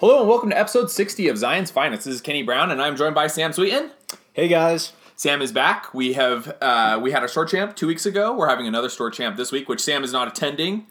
Hello and welcome to episode 60 of Zion's Finest. This is Kenny Brown and I'm joined by Sam Sweeten. Hey guys. Sam is back. We have uh, we had a store champ two weeks ago. We're having another store champ this week, which Sam is not attending.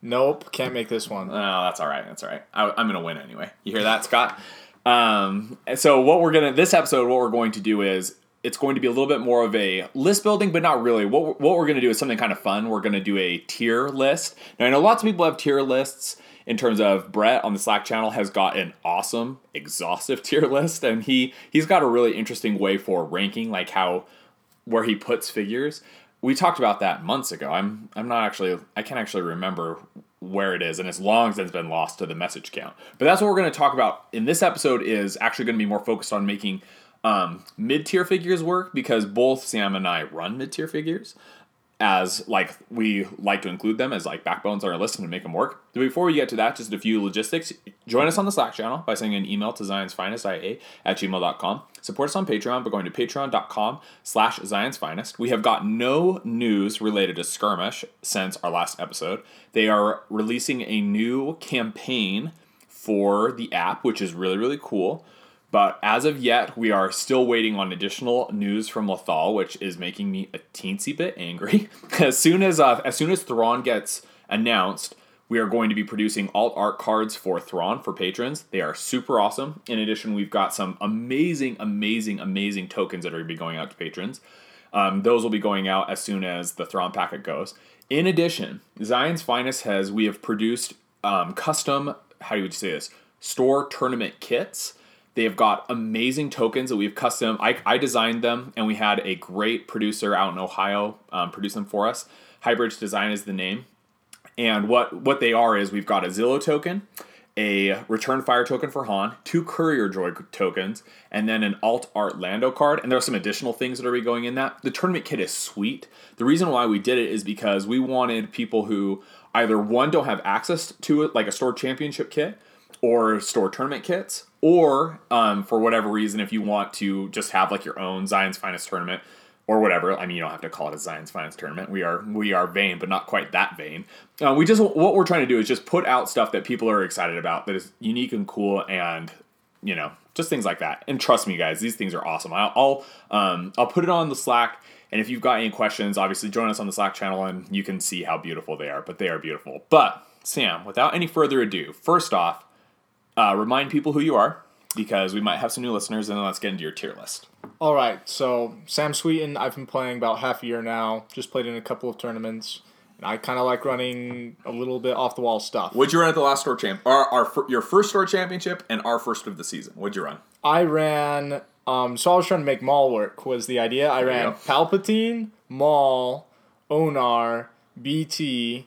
Nope, can't make this one. Oh, that's all right. That's all right. I, I'm gonna win anyway. You hear that, Scott? Um, so what we're gonna this episode, what we're going to do is it's going to be a little bit more of a list building, but not really. What what we're going to do is something kind of fun. We're going to do a tier list. Now I know lots of people have tier lists. In terms of Brett on the Slack channel has got an awesome, exhaustive tier list, and he he's got a really interesting way for ranking, like how where he puts figures. We talked about that months ago. I'm I'm not actually I can't actually remember where it is, and it's long since been lost to the message count. But that's what we're going to talk about in this episode. Is actually going to be more focused on making um, mid tier figures work because both Sam and I run mid tier figures as like we like to include them as like backbones on our list and make them work. But before we get to that, just a few logistics. Join us on the Slack channel by sending an email to Zion's Finest IA at gmail.com. Support us on Patreon by going to patreon.com slash Zion's Finest. We have got no news related to Skirmish since our last episode. They are releasing a new campaign for the app, which is really, really cool. But as of yet, we are still waiting on additional news from Lethal, which is making me a teensy bit angry. as soon as uh, as soon as Thrawn gets announced, we are going to be producing alt art cards for Thrawn for patrons. They are super awesome. In addition, we've got some amazing, amazing, amazing tokens that are going to be going out to patrons. Um, those will be going out as soon as the Thrawn packet goes. In addition, Zion's Finest has we have produced um, custom. How do you say this? Store tournament kits they have got amazing tokens that we've custom. I, I designed them, and we had a great producer out in Ohio um, produce them for us. Highbridge Design is the name, and what what they are is we've got a Zillow token, a Return Fire token for Han, two Courier Droid tokens, and then an Alt Art Lando card. And there are some additional things that are going in that. The tournament kit is sweet. The reason why we did it is because we wanted people who either one don't have access to it, like a store championship kit, or store tournament kits, or um, for whatever reason, if you want to just have like your own Zion's Finest tournament or whatever. I mean, you don't have to call it a Zion's Finest tournament. We are we are vain, but not quite that vain. Uh, we just what we're trying to do is just put out stuff that people are excited about, that is unique and cool, and you know, just things like that. And trust me, guys, these things are awesome. I'll I'll, um, I'll put it on the Slack. And if you've got any questions, obviously join us on the Slack channel and you can see how beautiful they are. But they are beautiful. But Sam, without any further ado, first off, uh, remind people who you are because we might have some new listeners, and then let's get into your tier list. All right, so Sam Sweeten, I've been playing about half a year now. Just played in a couple of tournaments, and I kind of like running a little bit off the wall stuff. What'd you run at the last store champ? Our, our your first store championship and our first of the season. What'd you run? I ran. Um, so I was trying to make Maul work. Was the idea? I ran Palpatine, Maul, Onar, BT,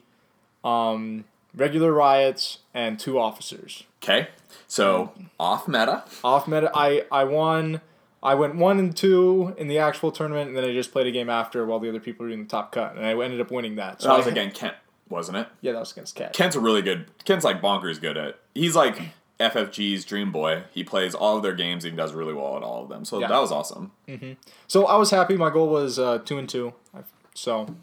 um, regular riots, and two officers. Okay. So off meta. Off meta. I I won. I went one and two in the actual tournament, and then I just played a game after while the other people were doing the top cut, and I ended up winning that. So that was I, against Kent, wasn't it? Yeah, that was against Kent. Kent's a really good. Kent's like bonkers good at. He's like FFG's dream boy. He plays all of their games and he does really well at all of them. So yeah. that was awesome. Mm-hmm. So I was happy. My goal was uh, two and two. So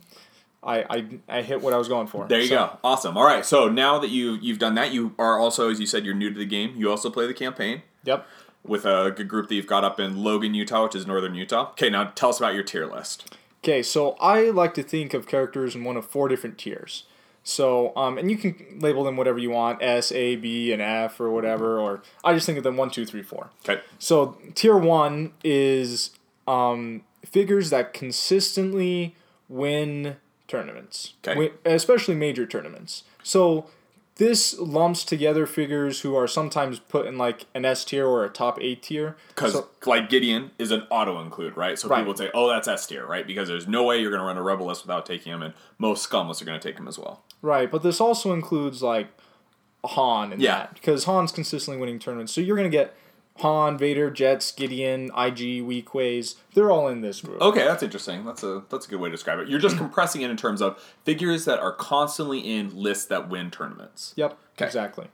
I, I, I hit what I was going for. There you so. go. Awesome. All right. So now that you you've done that, you are also, as you said, you're new to the game. You also play the campaign. Yep. With a good group that you've got up in Logan, Utah, which is northern Utah. Okay, now tell us about your tier list. Okay, so I like to think of characters in one of four different tiers. So, um, and you can label them whatever you want S, A, B, and F, or whatever, or I just think of them one, two, three, four. Okay. So, tier one is um, figures that consistently win tournaments, okay. especially major tournaments. So this lumps together figures who are sometimes put in like an S tier or a top eight tier. Because so, like Gideon is an auto include, right? So right. people would say, "Oh, that's S tier," right? Because there's no way you're going to run a rebel list without taking him, and most scum lists are going to take him as well. Right, but this also includes like Han and yeah. that because Han's consistently winning tournaments, so you're going to get Han, Vader, Jets, Gideon, IG, Weequays, they're all in this group. Okay, that's interesting. That's a that's a good way to describe it. You're just compressing it in terms of figures that are constantly in lists that win tournaments. Yep, okay. exactly.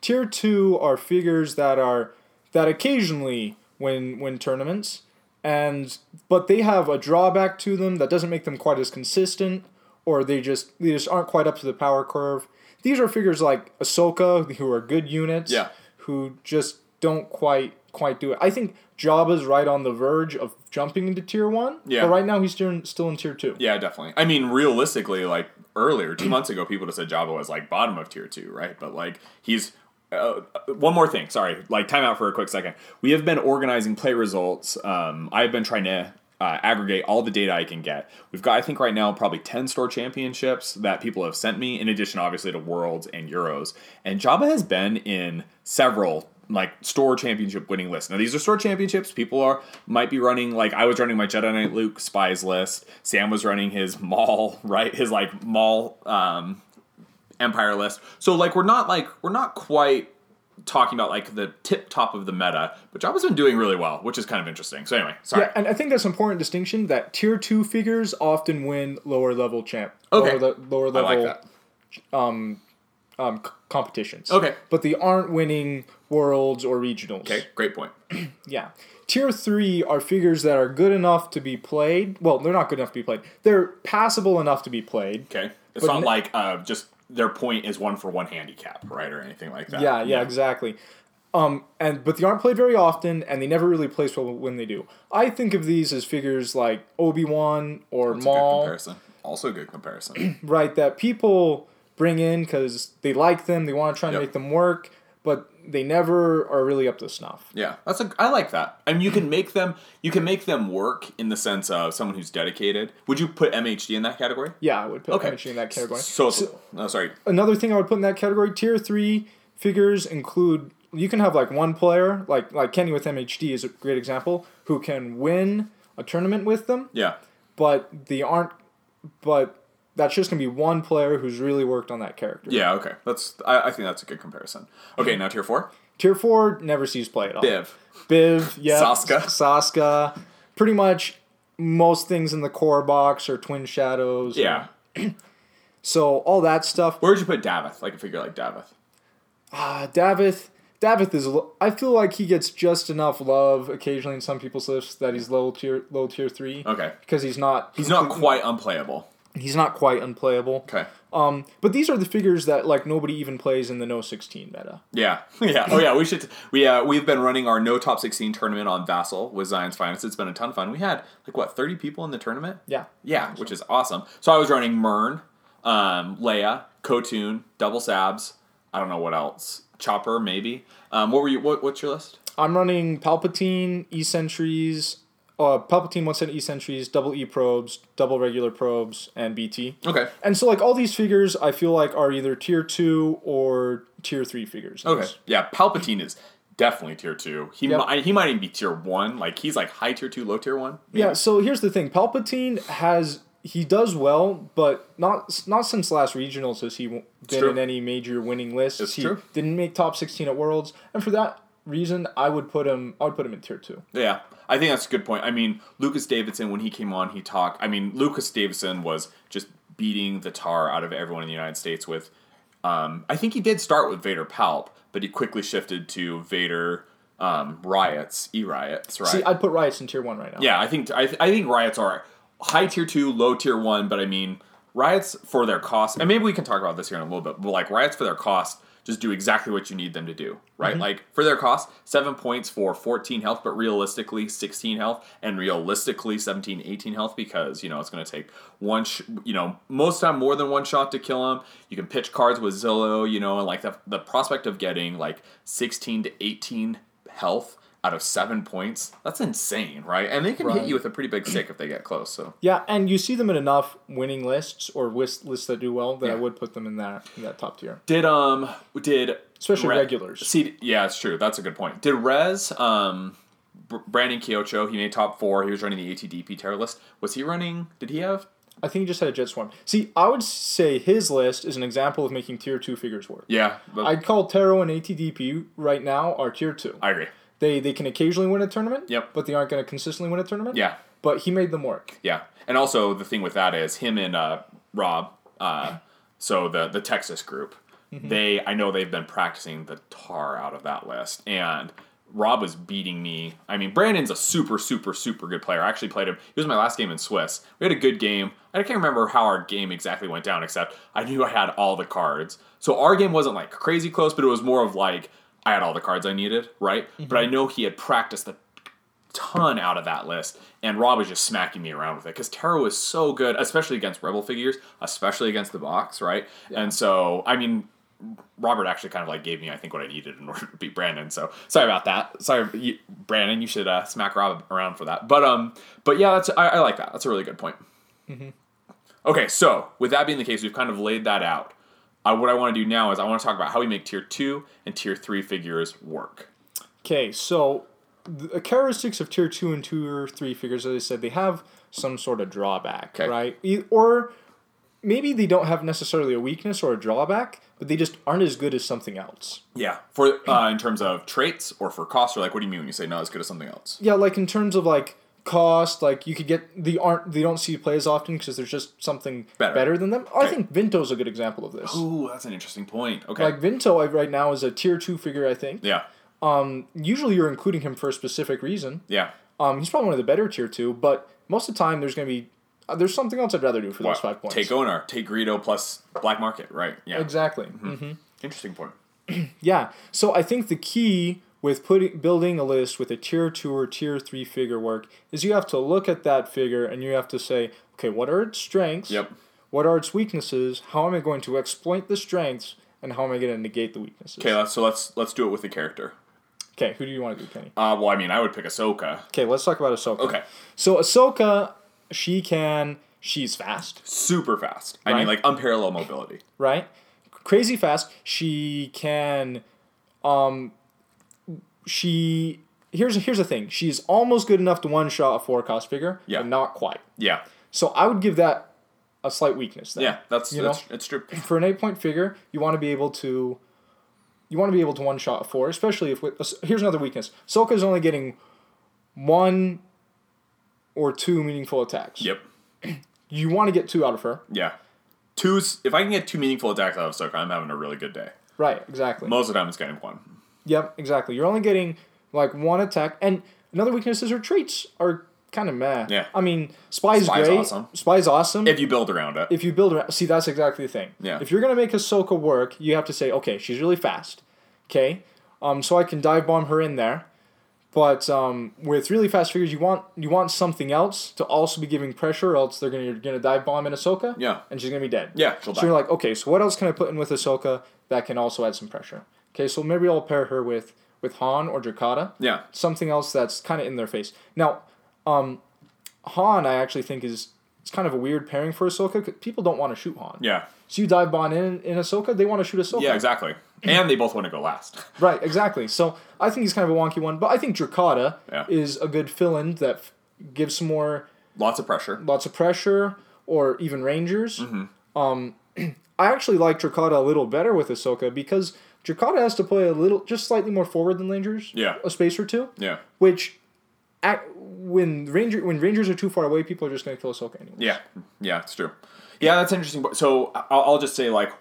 Tier two are figures that are that occasionally win win tournaments, and but they have a drawback to them that doesn't make them quite as consistent, or they just they just aren't quite up to the power curve. These are figures like Ahsoka, who are good units. Yeah who just don't quite quite do it. I think Jabba's right on the verge of jumping into tier one. Yeah. But right now he's still in, still in tier two. Yeah, definitely. I mean, realistically, like earlier, two months ago, people just said Jabba was like bottom of tier two, right? But like he's. Uh, one more thing, sorry. Like time out for a quick second. We have been organizing play results. Um, I've been trying to uh, aggregate all the data I can get. We've got, I think, right now probably ten store championships that people have sent me, in addition, obviously, to worlds and euros. And Jabba has been in several like store championship winning list. Now these are store championships. People are might be running like I was running my Jedi Knight Luke spies list. Sam was running his Maul right his like Maul um, Empire list. So like we're not like we're not quite talking about like the tip top of the meta, but Jabba's been doing really well, which is kind of interesting. So anyway, sorry. Yeah, and I think that's an important distinction that tier two figures often win lower level champ. Okay. Lower, le- lower I level like that. um, c- competitions. Okay. But they aren't winning worlds or regionals. Okay, great point. Yeah. Tier three are figures that are good enough to be played. Well, they're not good enough to be played. They're passable enough to be played. Okay, it's not like uh, just their point is one for one handicap, right, or anything like that. Yeah, yeah, exactly. Um, and but they aren't played very often, and they never really place well when they do. I think of these as figures like Obi Wan or That's a good Maul, comparison. Also a good comparison. right? That people bring in because they like them, they want to try and Yep. make them work, but they never are really up to snuff. Yeah, that's a. I like that. I mean, you can make them. You can make them work in the sense of someone who's dedicated. Would you put MHD in that category? Yeah, I would put Okay. MHD in that category. So, oh, sorry. another thing I would put in that category, tier three figures include you can have like one player, like like Kenny with MHD is a great example, who can win a tournament with them, Yeah, but they aren't but that's just gonna be one player who's really worked on that character. yeah. Okay, that's. I, I think that's a good comparison. Okay, now tier four. Tier four never sees play at all. Biv. Biv, yeah. Saska. Saska. Pretty much most things in the core box are twin shadows. Yeah. So all that stuff. Where would you put Davith? Like a figure like Davith. Uh, Davith. Davith is. I feel like he gets just enough love occasionally in some people's lists that he's low tier, low tier three. Okay. Because he's not. He's not quite unplayable. He's not quite unplayable. Okay. Um, but these are the figures that like nobody even plays in the no sixteen meta. Yeah, yeah. Oh, yeah. We should. We uh, we've been running our no top sixteen tournament on Vassal with Zion's Finest. It's been a ton of fun. We had like what thirty people in the tournament. Yeah. Yeah, which is awesome. So I was running Murne, um, Leia, Kotun, Double Sabs. I don't know what else. Chopper maybe. Um, what were you? What, what's your list? I'm running Palpatine, E Sentries, uh, Palpatine one cent E Sentries, double E probes, double regular probes, and BT. Okay. And so like all these figures, I feel like are either tier two or tier three figures. Okay. Yeah, Palpatine is definitely tier two. He Yep. might he might even be tier one. Like he's like high tier two, low tier one. Yeah. So here's the thing: Palpatine has he does well, but not not since last regionals has he been in any major winning lists. It's he true. didn't make top sixteen at Worlds, and for that reason, I would put him. I would put him in tier two. Yeah, I think that's a good point. I mean, Lucas Davidson, when he came on, he talked. I mean, Lucas Davidson was just beating the tar out of everyone in the United States with. Um, I think he did start with Vader Palp, but he quickly shifted to Vader um, Riots, E Riots, right? See, I'd put Riots in tier one right now. yeah, I think I, th- I think Riots are high tier two, low tier one, but I mean Riots for their cost, and maybe we can talk about this here in a little bit. But like Riots for their cost, just do exactly what you need them to do, right? Mm-hmm. Like for their cost, seven points for 14 health, but realistically 16 health, and realistically 17, 18 health because you know it's going to take one, sh- you know, most time more than one shot to kill him. You can pitch cards with Zillow, you know, and like the the prospect of getting like 16 to 18 health out of seven points, that's insane, right? And they can hit you with a pretty big stick if they get close. So Yeah, and you see them in enough winning lists or list, lists that do well that I would put them in that in that top tier, did um did especially Re- regulars. See, yeah, it's true. That's a good point. Did Rez, um, Brandon Kyocho, he made top four. He was running the ATDP terror list. Was he running? Did he have? I think he just had a jet swarm. See, I would say his list is an example of making tier two figures work. Yeah, but I'd call Taro and ATDP right now are tier two. I agree. They they can occasionally win a tournament. Yep. But they aren't going to consistently win a tournament. Yeah, But he made them work. yeah. And also the thing with that is him and uh, Rob. Uh, so the the Texas group, they I know they've been practicing the tar out of that list, and Rob was beating me. I mean, Brandon's a super, super, super good player. I actually played him. It was my last game in Swiss. We had a good game. I can't remember how our game exactly went down, except I knew I had all the cards. So our game wasn't like crazy close, but it was more of like I had all the cards I needed, right? But I know he had practiced a ton out of that list, and Rob was just smacking me around with it because Tarot is so good, especially against Rebel figures, especially against the box, right? And so, I mean, Robert actually kind of like gave me, I think, what I needed in order to beat Brandon. So sorry about that. Sorry, you, Brandon. You should uh, smack Rob around for that. But um, but yeah, that's I, I like that. That's a really good point. Okay, so with that being the case, we've kind of laid that out. Uh, what I want to do now is I want to talk about how we make tier two and tier three figures work. Okay, so the characteristics of tier two and tier three figures, as I said, they have some sort of drawback, Okay. right? Or maybe they don't have necessarily a weakness or a drawback, but they just aren't as good as something else. Yeah, for uh, in terms of traits or for cost, or like what do you mean when you say not as good as something else? Yeah, like in terms of like cost, like you could get the aren't they don't see you play as often because there's just something Better. better, than them. I Okay. think Vinto's a good example of this. Ooh, that's an interesting point. Okay, Like Vinto right now is a tier two figure, I think. yeah, Um, usually you're including him for a specific reason. yeah. Um, he's probably one of the better tier two, but most of the time there's gonna be uh, there's something else I'd rather do for those five points. Take owner, take Greedo plus black market, right? Yeah, exactly. hmm interesting point. Yeah. So I think the key with putting building a list with a tier two or tier three figure work is you have to look at that figure and you have to say, okay, what are its strengths? Yep. What are its weaknesses? How am I going to exploit the strengths? And how am I going to negate the weaknesses? Okay, so let's let's do it with the character. Okay, who do you want to do, Kenny? Uh, well, I mean, I would pick Ahsoka. Okay, let's talk about Ahsoka. Okay, So Ahsoka, she can, she's fast, super fast. I mean, like unparalleled mobility. right? Crazy fast. She can, um, she here's here's the thing. She's almost good enough to one shot a four cost figure, Yeah. but not quite. Yeah, So I would give that a slight weakness. Yeah. That's You that's know? it's true. For an eight point figure, you want to be able to. You want to be able to one shot a four, especially if with here's another weakness. Soka's only getting one or two meaningful attacks. Yep. You want to get two out of her. Yeah. Two. If I can get two meaningful attacks out of Ahsoka, I'm having a really good day. Right, exactly. Most of the time, it's getting one. Yep, exactly. You're only getting like one attack, and another weakness is her traits are kind of meh. Yeah. I mean, spy's, Spy's great. awesome. Spy's awesome. If you build around it. if you build around, see that's exactly the thing. Yeah. If you're gonna make Ahsoka work, you have to say, okay, she's really fast. Okay. Um, so I can dive bomb her in there. But um, with really fast figures, you want you want something else to also be giving pressure, or else they're gonna you're gonna dive bomb in Ahsoka. Yeah. And she's gonna be dead. Yeah, she'll So die. you're like, okay, so what else can I put in with Ahsoka that can also add some pressure? Okay, so maybe I'll pair her with with Han or Drokkatta Yeah. something else that's kind of in their face. Now, um, Han, I actually think is it's kind of a weird pairing for Ahsoka. 'cause people don't want to shoot Han. Yeah. So you dive Bond in in Ahsoka, they want to shoot Ahsoka. Yeah. Exactly. And they both want to go last. Right, exactly. So I think he's kind of a wonky one, but I think Drokkatta Yeah. is a good fill-in that f- gives some more Lots of pressure. lots of pressure or even Rangers. Mm-hmm. Um, I actually like Drokkatta a little better with Ahsoka because Drokkatta has to play a little just slightly more forward than Rangers. Yeah. a space or two. Yeah. which at, when ranger when rangers are too far away, people are just gonna kill Ahsoka anyway. Yeah, yeah, it's true. Yeah, that's interesting. So I'll, I'll just say, like,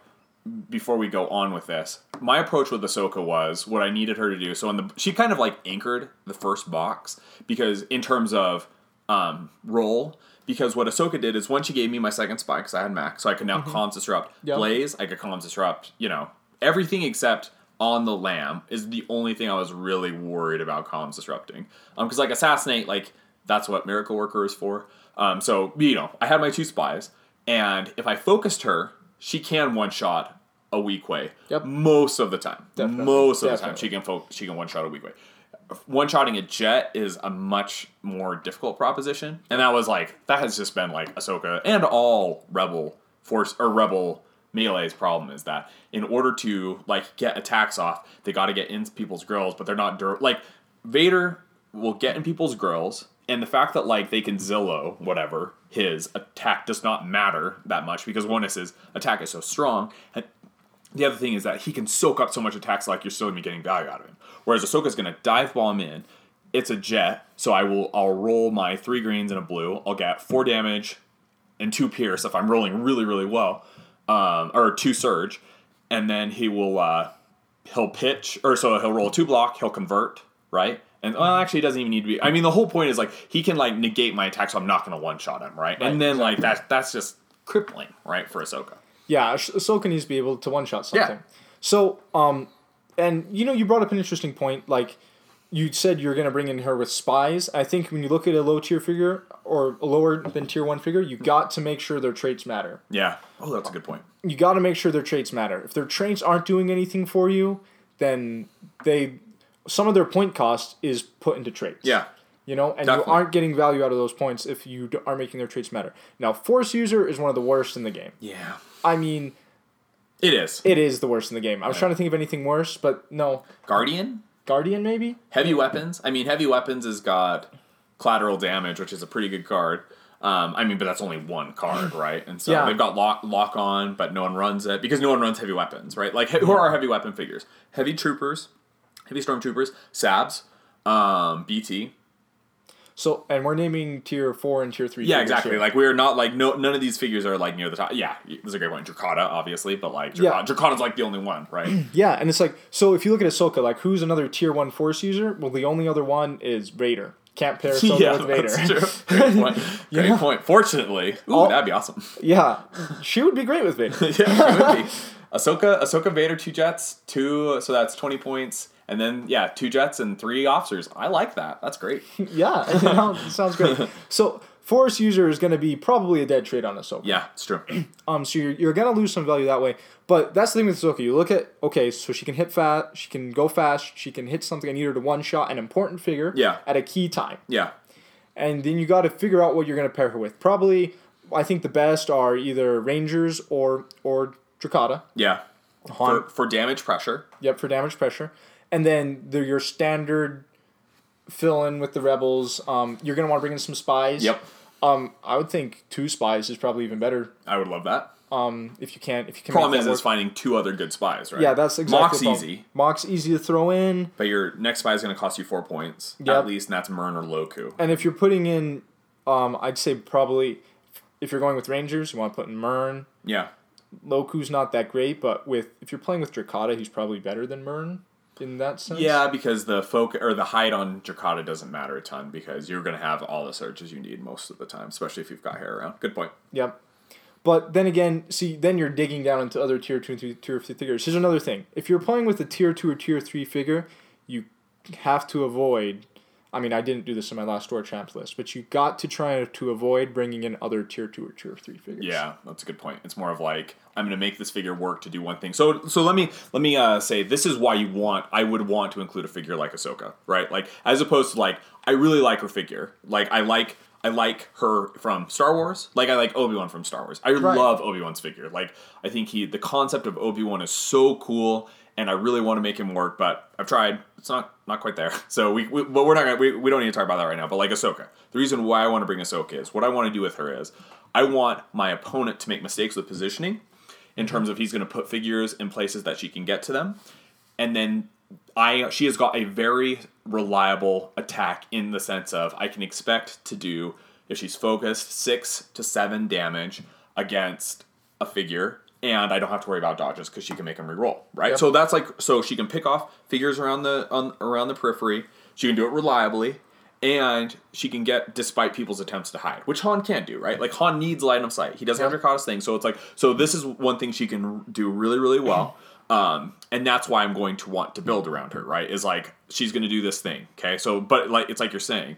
before we go on with this, my approach with Ahsoka was what I needed her to do. So in the she kind of like anchored the first box because in terms of um, role. Because what Ahsoka did is when she gave me my second spy, because I had Mak, so I could now comms disrupt Yep. Blaze, I could comms disrupt, you know, everything except on the lam is the only thing I was really worried about comms disrupting. Um, because like assassinate, like that's what miracle worker is for. Um, so you know, I had my two spies, and if I focused her, she can one shot a Weequay. Yep. Most of the time. Definitely. Most of the time, she can fo- she can one shot a Weequay. One shotting a jet is a much more difficult proposition, and that was like that has just been like Ahsoka and all Rebel force or Rebel melee's problem is that in order to like get attacks off, they got to get in people's grills, but they're not dur- like Vader will get in people's grills, and the fact that like they can Zillow whatever his attack does not matter that much because his attack is so strong. And the other thing is that he can soak up so much attacks like you're still gonna be getting value out of him. Whereas Ahsoka's gonna dive bomb in. It's a jet, so I will I'll roll my three greens and a blue. I'll get four damage and two pierce if I'm rolling really really well, um, or two surge, and then he will uh, he'll pitch or so he'll roll a two block. He'll convert right. And well, actually, he doesn't even need to be. I mean, the whole point is like he can like negate my attack, so I'm not going to one shot him, right? Right, and then like that that's just crippling, right, for Ahsoka. Yeah, Ah- Ahsoka needs to be able to one shot something. Yeah. So, um, and you know, you brought up an interesting point. Like you said, you're gonna bring in her with spies. I think when you look at a low tier figure or a lower than tier one figure, you got to make sure their traits matter. Yeah. Oh, that's a good point. You got to make sure their traits matter. If their traits aren't doing anything for you, then they some of their point cost is put into traits. Yeah. You know, and Definitely. you aren't getting value out of those points if you are making their traits matter. Now, Force User is one of the worst in the game. Yeah. I mean, It is. it is the worst in the game. I was trying to think of anything worse, but no. Guardian? Guardian, maybe? Heavy weapons. I mean, heavy weapons has got collateral damage, which is a pretty good card. Um, I mean, but that's only one card, right? And so Yeah. they've got lock lock on, but no one runs it because no one runs heavy weapons, right? Like who are our heavy weapon figures? Heavy troopers, heavy stormtroopers, Sabs, um, BT. So, and we're naming tier 4 and tier 3. Yeah, exactly. here. Like we're not like no none of these figures are like near the top. Yeah, that's a great point. Drokkatta, obviously, but like Yeah. Drokkatta, Drokkatta's like the only one, right? Yeah, and it's like, so if you look at Ahsoka, like, who's another tier 1 Force user? Well, the only other one is Vader. Can't pair Ahsoka yeah, with Vader. that's true. Great point. Great Yeah. point. Fortunately, ooh, All- that'd be awesome. yeah, she would be great with Vader. yeah, it would be. Ahsoka, Ahsoka Vader, two jets, two, so that's 20 points. And then, yeah, two jets and three officers. I like that. That's great. yeah, you know, sounds great. So, Force user is going to be probably a dead trade on Ahsoka. Yeah, it's true. Um, so you're, you're gonna lose some value that way. But that's the thing with Ahsoka. You look at okay, so she can hit fast, she can go fast, she can hit something. I need her to one shot an important figure. Yeah. At a key time, Yeah. and then you got to figure out what you're gonna pair her with. Probably, I think the best are either Rangers or or Drokkatta. Yeah. For, for damage pressure. Yep, for damage pressure, and then they're your standard fill in with the rebels. Um, you're gonna want to bring in some spies. Yep. Um, I would think two spies is probably even better. I would love that. Um, if you can't, if you can. Problem is, is finding two other good spies, right? Yeah, that's exactly Mak's easy, Mak's easy to throw in, but your next spy is going to cost you four points Yep. at least, and that's Murne or Loku. and if you're putting in, um, I'd say probably, if you're going with Rangers, you want to put in Murne. Yeah. Loku's not that great, but with if you're playing with Drokkatta, he's probably better than Murne in that sense. Yeah, because the folk or the height on Drokkatta doesn't matter a ton because you're going to have all the surges you need most of the time, especially if you've got hair around. Good point. Yep. But then again, see, then you're digging down into other tier two and three- tier three figures. Here's another thing: if you're playing with a tier two or tier three figure, you have to avoid. I mean, I didn't do this in my last store champs list, but you got to try to avoid bringing in other tier two or tier three figures. Yeah, that's a good point. It's more of like I'm going to make this figure work to do one thing. So so let me let me uh, say this is why you want I would want to include a figure like Ahsoka, right? Like as opposed to like I really like her figure. Like I like I like her from Star Wars. Like I like Obi Wan from Star Wars. I Right. love Obi Wan's figure. Like I think he the concept of Obi Wan is so cool, and I really want to make him work. But I've tried. It's not not quite there. So we, we but we're not gonna we, we don't need to talk about that right now. But like Ahsoka, the reason why I want to bring Ahsoka is what I want to do with her is I want my opponent to make mistakes with positioning in terms of he's going to put figures in places that she can get to them, and then I she has got a very reliable attack in the sense of I can expect to do if she's focused six to seven damage against a figure, and I don't have to worry about dodges because she can make them reroll. Right, Yep. so that's like so she can pick off figures around the on, around the periphery. She can do it reliably. And she can get despite people's attempts to hide, which Han can't do, right? Like Han needs line of sight. He doesn't Yep. have Drokkatta's thing, so it's like so. This is one thing she can do really, really well. Um, and that's why I'm going to want to build around her, right? Is like she's going to do this thing, okay? So, but like it's like you're saying,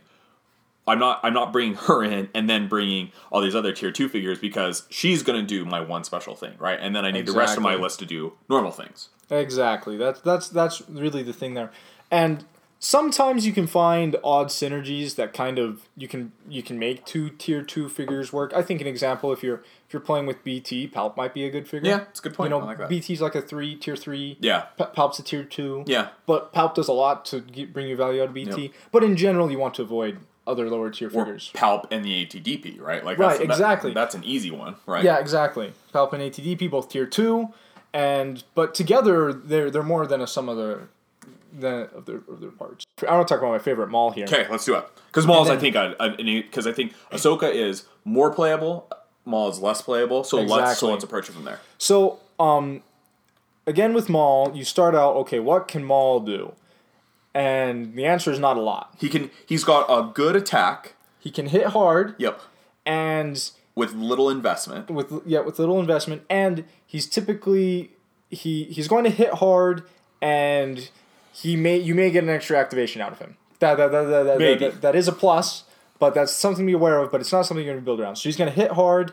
I'm not I'm not bringing her in and then bringing all these other tier two figures because she's going to do my one special thing, right? And then I need the rest of my list to do normal things. Exactly. That's that's that's really the thing there. And sometimes you can find odd synergies that kind of you can you can make two tier two figures work. I think an example if you're if you're playing with BT, Palp might be a good figure. Yeah, it's a good point. You know, like. BT's like a three tier three. Yeah, Palp's a tier two. yeah, But Palp does a lot to get, bring you value out of BT. But in general, you want to avoid other lower tier or figures. Palp and the ATDP, right? Like Right, that's, that- exactly. that's an easy one, right? Yeah, exactly. Palp and ATDP both tier two, and but together they're they're more than a sum of their than of their of their parts. I want to talk about my favorite Maul here. Okay, let's do it. Because Maul's, I And think, because I think Ahsoka is more playable. Maul is less playable. So let's so Exactly. let's approach it from there. So um, again with Maul, you start out okay. What can Maul do? And the answer is not a lot. He can. He's got a good attack. He can hit hard, Yep. and With little investment. with yeah with little investment, and he's typically he he's going to hit hard, and he may you may get an extra activation out of him. That that that that, that, Maybe. that, that is a plus, but that's something to be aware of. But it's not something you're going to build around. So he's going to hit hard,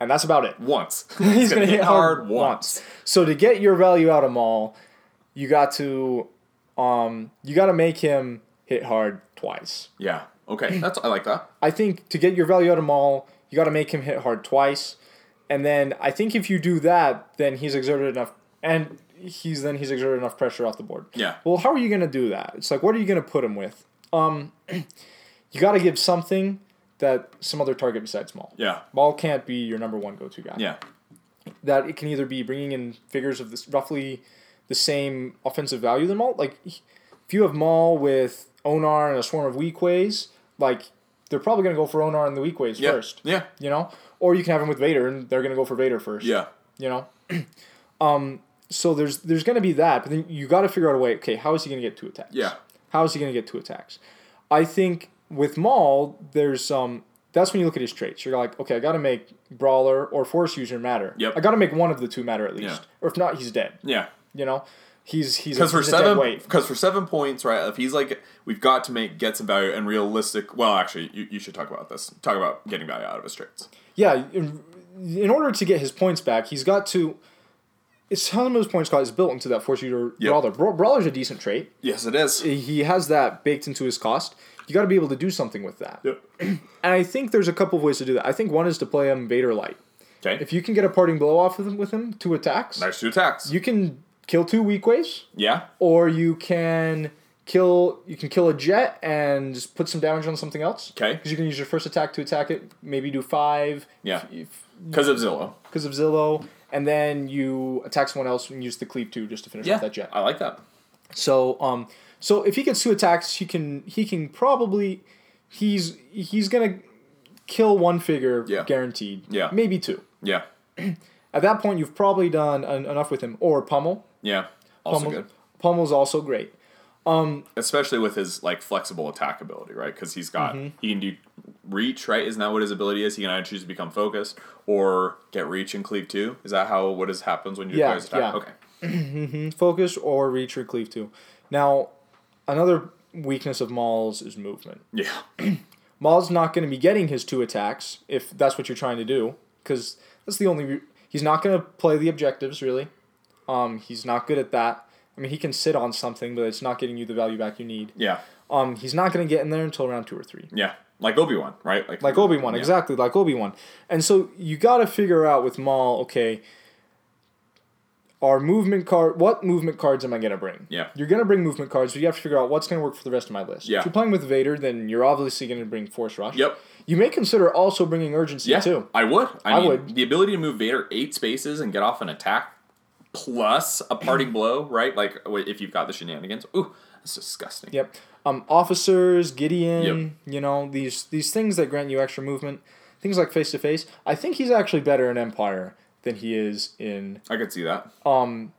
and that's about it. Once. He's going to hit hard once. So to get your value out of Maul, you got to um you got to make him hit hard twice. Yeah. Okay. That's I like that. I think to get your value out of Maul, you got to make him hit hard twice, and then I think if you do that, then he's exerted enough, and he's then he's exerted enough pressure off the board. Yeah. Well, how are you gonna do that? It's like, what are you gonna put him with? Um, you got to give something that some other target besides Maul. Yeah. Maul can't be your number one go-to guy. Yeah. That it can either be bringing in figures of this roughly the same offensive value than Maul. Like, if you have Maul with Onar and a swarm of Weequays, like they're probably gonna go for Onar and the Weequays Yeah. first. Yeah. You know, or you can have him with Vader and they're gonna go for Vader first. Yeah. You know, um, so there's there's gonna be that, but then you got to figure out a way. Okay, how is he gonna get two attacks? Yeah. How is he gonna get two attacks? I think with Maul, there's um. That's when you look at his traits. You're like, okay, I got to make brawler or force user matter. Yep. I got to make one of the two matter at least, Yeah. or if not, he's dead. Yeah. You know, he's he's Because for he's a dead seven, because for seven points, right? If he's like, we've got to make get some value and realistic. Well, actually, you, you should talk about this. Talk about getting value out of his traits. Yeah, in, in order to get his points back, he's got to. It's of his points got is built into that force user Yep. brawler. Bra- Brawler's a decent trait. Yes, it is. He has that baked into his cost. You got to be able to do something with that. Yep. And I think there's a couple of ways to do that. I think one is to play him Vader light. Okay. If you can get a parting blow off him, with him two attacks, nice two attacks. you can kill two Weequays, yeah. or you can kill you can kill a jet and just put some damage on something else. Okay. Because you can use your first attack to attack it, maybe do five. Yeah. Because of Zillow. Because of Zillow, and then you attack someone else and use the cleave two just to finish Yeah. off that jet. I like that. So um so if he gets two attacks, he can he can probably he's he's gonna kill one figure Yeah. guaranteed. Yeah. Maybe two. Yeah. At that point, you've probably done en- enough with him. Or Pummel. Yeah. Also Pummel good. Pummel's also great. Especially with his like flexible attack ability, right? Because he's got Mm-hmm. he can do reach, right? Isn't that what his ability is? He can either choose to become focused or get reach and cleave too. Is that how what is happens when you Yeah, attack? yeah. Okay. Focus or reach or cleave two. Now, another weakness of Maul's is movement. Yeah. Maul's not going to be getting his two attacks if that's what you're trying to do, because that's the only. He's not going to play the objectives really. Um, he's not good at that. I mean, he can sit on something, but it's not getting you the value back you need. Yeah. Um, he's not going to get in there until round two or three. Yeah. Like Obi Wan, right? Like Obi Wan, Yeah. exactly like Obi Wan. And so you got to figure out with Maul, okay, our movement card. What movement cards am I gonna bring? Yeah. You're gonna bring movement cards, but you have to figure out what's gonna work for the rest of my list. Yeah. If you're playing with Vader, then you're obviously gonna bring Force Rush. Yep. You may consider also bringing urgency Yeah. too. I would. I, I mean, would. The ability to move Vader eight spaces and get off an attack plus a parting blow, right? Like if you've got the shenanigans. Ooh, that's disgusting. Yep. Um, officers, Gideon, you know these these things that grant you extra movement, things like face to face. I think he's actually better in Empire than he is in I could see that. Um,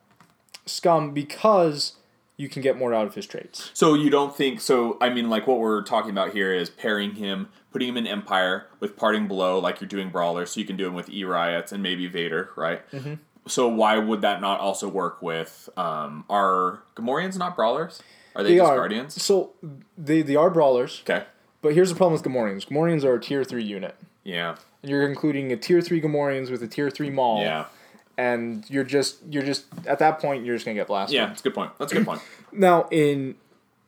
Scum because you can get more out of his traits. So you don't think so? I mean, like what we're talking about here is pairing him, putting him in Empire with parting blow, like you're doing Brawler, so you can do him with E riots and maybe Vader, right? Mm-hmm. So why would that not also work with um, are Gamorreans not Brawlers? Are they, They just are Guardians? So they they are brawlers, Okay. but here's the problem with Gamorreans. Gamorreans are a tier three unit. Yeah. And you're including a tier three Gamorreans with a tier three Maul. Yeah. And you're just you're just at that point you're just gonna get blasted. Yeah. That's a good point. That's a good point. Now, in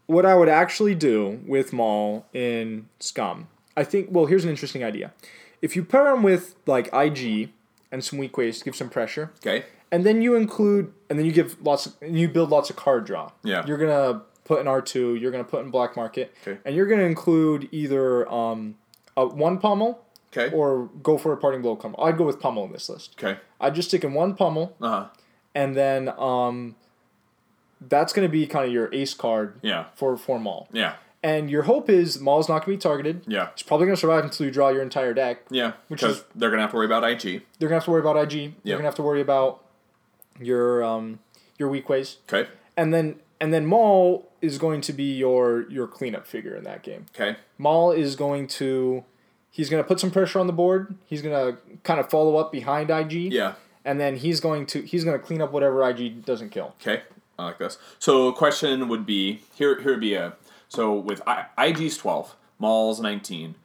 what I would actually do with Maul in Scum, I think. Well, here's an interesting idea. If you pair him with like IG and some Weequays to give some pressure, Okay. and then you include, and then you give lots, of, and you build lots of card draw. Yeah. You're gonna put in R two. You're gonna put in black market, Okay. and you're gonna include either um, a one pummel Okay. or go for a parting blow pummel. I'd go with pummel in this list. Okay. I'd just stick in one pummel, Uh huh. and then um, that's gonna be kind of your ace card Yeah. for for Maul. Yeah. And your hope is Maul's not going to be targeted. Yeah. It's probably going to survive until you draw your entire deck. Yeah. Because they're gonna have to worry about IG. They're going to have to worry about IG. They're going to have to worry about your um your Weequays. Okay. And then and then Maul is going to be your your cleanup figure in that game. Okay. Maul is going to he's going to put some pressure on the board. He's going to kind of follow up behind IG. Yeah. And then he's going to he's going to clean up whatever IG doesn't kill. Okay. I like this. So, question would be here. Here would be a so with I, IG's twelve, Maul's nineteen,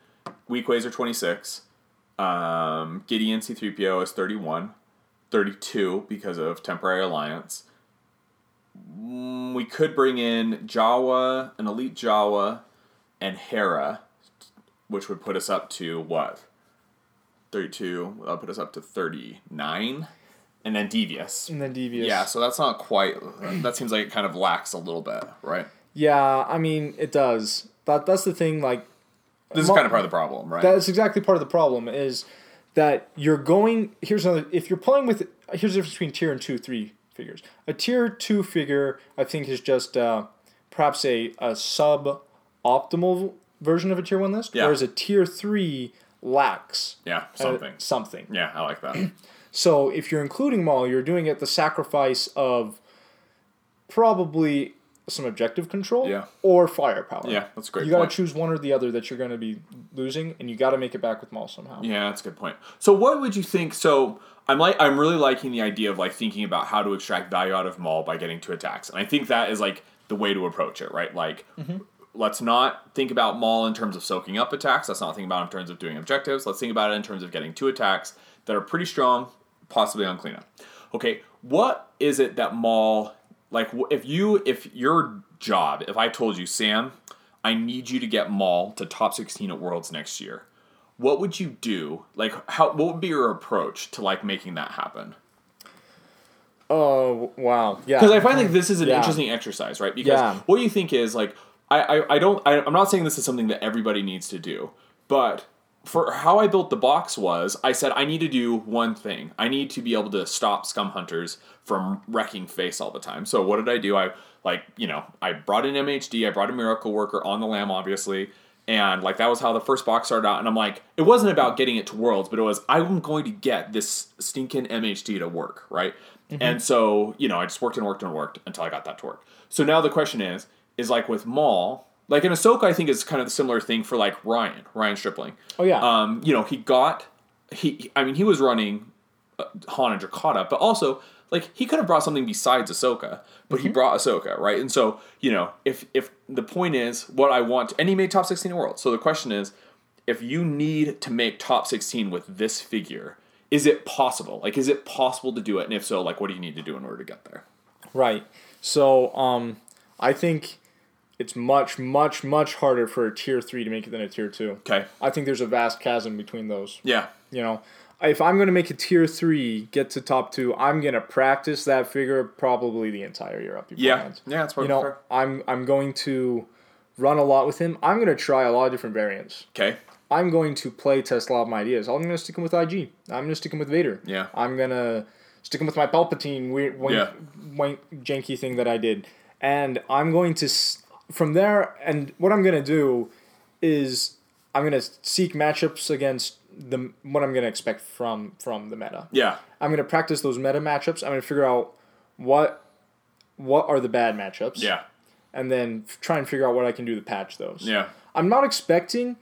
Weequays are twenty six, um, Gideon C three PO is 31, 32 because of temporary alliance. Mm, We could bring in Jawa, an elite Jawa, and Hera, which would put us up to what? 32. That'll put us up to 39. And then Devious. And then devious. Yeah, so that's not quite. That seems like it kind of lacks a little bit, right? Yeah, I mean it does. That that's the thing. Like This is Mo- kind of part of the problem, right? that's exactly part of the problem is that you're going. Here's another. If you're playing with, here's the difference between tier and two, three figures. A tier two figure, I think, is just uh, perhaps a a sub optimal version of a tier one list, Yeah. whereas a tier three lacks yeah, uh, something. something. yeah, I like that. So if you're including Maul, you're doing it at the sacrifice of probably some objective control Yeah. or firepower. Yeah, that's a great You got to choose one or the other that you're going to be losing, and you got to make it back with Maul somehow. Yeah, that's a good point. So, what would you think? So, I'm like, I'm really liking the idea of like thinking about how to extract value out of Maul by getting to attacks, and I think that is like the way to approach it, right? Like, mm-hmm. let's not think about Maul in terms of soaking up attacks. Let's not think about it in terms of doing objectives. Let's think about it in terms of getting two attacks that are pretty strong, possibly on cleanup. Okay, what is it that Maul like? If you, if your job, if I told you, Sam, I need you to get Maul to top 16 at Worlds next year what would you do? Like, how? What would be your approach to like making that happen? Oh wow, yeah. Because I find like this is an Yeah. interesting exercise, right? Because Yeah. what you think is like, I, I, I don't, I, I'm not saying this is something that everybody needs to do, but for how I built the box was, I said I need to do one thing. I need to be able to stop scum hunters from wrecking face all the time. So what did I do? I like, you know, I brought in MHD, I brought a miracle worker on the lam, obviously. And like that was how the first box started out. And I'm like, it wasn't about getting it to worlds, but it was I'm going to get this stinking MHD to work, right? Mm-hmm. And so, you know, I just worked and worked and worked until I got that to work. So now the question is, is like with Maul, like in Ahsoka, I think it's kind of a similar thing for like Ryan, Ryan Stripling. Oh, yeah. Um, you know, he got he. I mean, he was running uh, Han and Drokkatta, but also like he could have brought something besides Ahsoka, but he brought Ahsoka, right? And so you know, if if the point is what I want, and he made top sixteen in the world. So the question is, if you need to make top sixteen with this figure, is it possible? Like, is it possible to do it? And if so, like, what do you need to do in order to get there? Right. So um, I think it's much, much, much harder for a tier three to make it than a tier two. Okay. I think there's a vast chasm between those. Yeah. You know, if I'm going to make a tier three get to top two, I'm going to practice that figure probably the entire year up. Yeah. hands. Yeah. That's You know, fair. I'm I'm going to run a lot with him. I'm going to try a lot of different variants. Okay. I'm going to play test a lot of my ideas. I'm going to stick him with IG. I'm going to stick him with Vader. Yeah. I'm going to stick him with my Palpatine weird wank, Yeah. wank, janky thing that I did. And I'm going to, from there, and what I'm going to do is I'm going to seek matchups against the what I'm going to expect from from the meta. Yeah. I'm going to practice those meta matchups. I'm going to figure out what what are the bad matchups. Yeah. And then f- try and figure out what I can do to patch those. Yeah. I'm not expecting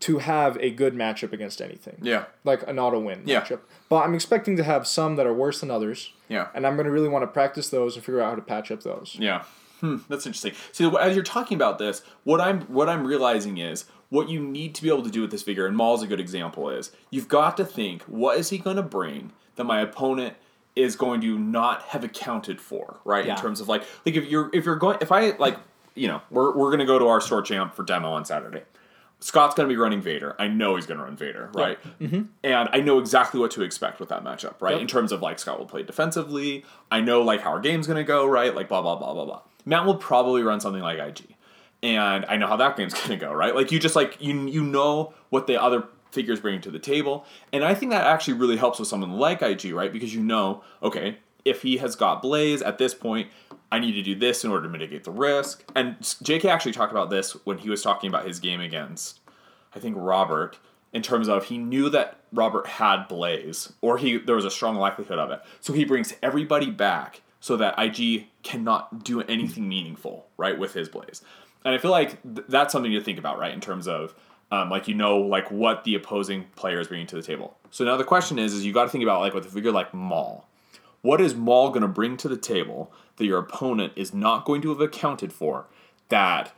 to have a good matchup against anything. Yeah. Like an auto win Yeah. matchup. But I'm expecting to have some that are worse than others. Yeah. And I'm going to really want to practice those and figure out how to patch up those. Yeah. Hmm, that's interesting. See, as you're talking about this, what I'm what I'm realizing is what you need to be able to do with this figure, and Maul's a good example, is you've got to think what is he going to bring that my opponent is going to not have accounted for, right? Yeah. In terms of like, like if you're if you're going if I like you know we're we're gonna go to our store champ for demo on Saturday. Scott's going to be running Vader. I know he's going to run Vader, right? Mm-hmm. And I know exactly what to expect with that matchup, right? Yep. In terms of like Scott will play defensively. I know like how our game's going to go, right? Like blah blah blah blah blah. Matt will probably run something like IG, and I know how that game's to go, right? Like you just like you you know what the other figures bring to the table, and I think that actually really helps with someone like IG, right? Because you know, okay, if he has got Blaze at this point, I need to do this in order to mitigate the risk. And JK actually talked about this when he was talking about his game against, I think Robert, in terms of he knew that Robert had Blaze, or he there was a strong likelihood of it. So he brings everybody back so that IG cannot do anything meaningful, right, with his Blaze. And I feel like th- that's something to think about, right, in terms of um, like you know like what the opposing player is bringing to the table. So now the question is, is you got to think about like with a figure like Maul what is Maul going to bring to the table that your opponent is not going to have accounted for that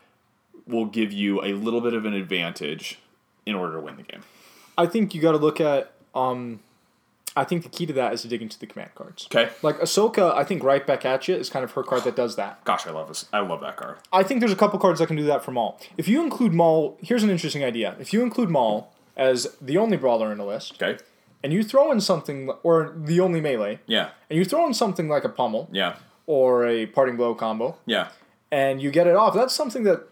will give you a little bit of an advantage in order to win the game? I think you got to look at. Um, I think the key to that is to dig into the command cards. Okay. Like Ahsoka, I think right back at you is kind of her card that does that. Gosh, I love this. I love that card. I think there's a couple cards that can do that for Maul. If you include Maul, here's an interesting idea. If you include Maul as the only brawler in the list, Okay. and you throw in something, or the only melee, Yeah. and you throw in something like a pummel Yeah. or a parting blow combo, Yeah. and you get it off, that's something that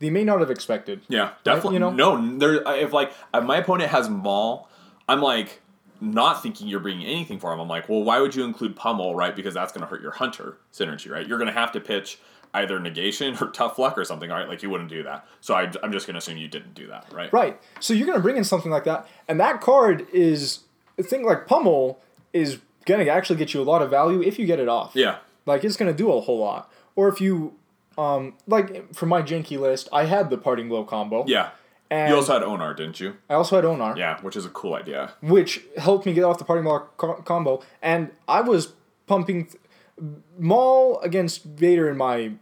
they may not have expected. Yeah, definitely. you know? no, there. If like if my opponent has Maul, I'm like not thinking you're bringing anything for him. I'm like, well, why would you include Pummel, right? Because that's going to hurt your Hunter synergy, right? You're going to have to pitch either negation or tough luck or something, right? Like you wouldn't do that. So I, I'm just going to assume you didn't do that, right? Right. So you're going to bring in something like that, and that card is a thing like pummel is going to actually get you a lot of value if you get it off. Yeah. Like it's going to do a whole lot. Or if you, um, like for my janky list, I had the parting blow combo. Yeah. And You also had Onar, didn't you? I also had Onar, Yeah, which is a cool idea. which helped me get off the parting blow co- combo, and I was pumping th- Maul against Vader in my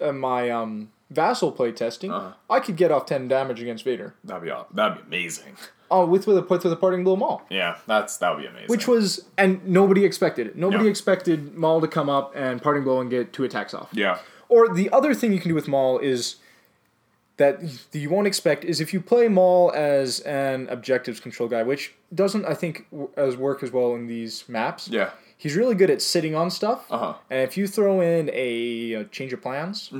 uh, my um vassal play testing. Uh-huh. I could get off ten damage against Vader. That'd be aw- that'd be amazing. Oh, with with a with, with a parting blow Maul. Yeah, that's that would be amazing. Which was and nobody expected it. Nobody expected Maul to come up and parting blow and get two attacks off. yeah, Or the other thing you can do with Maul is that you won't expect is if you play Maul as an objectives control guy, which doesn't I think as work as well in these maps. yeah, He's really good at sitting on stuff. uh huh, And if you throw in a, change of plans,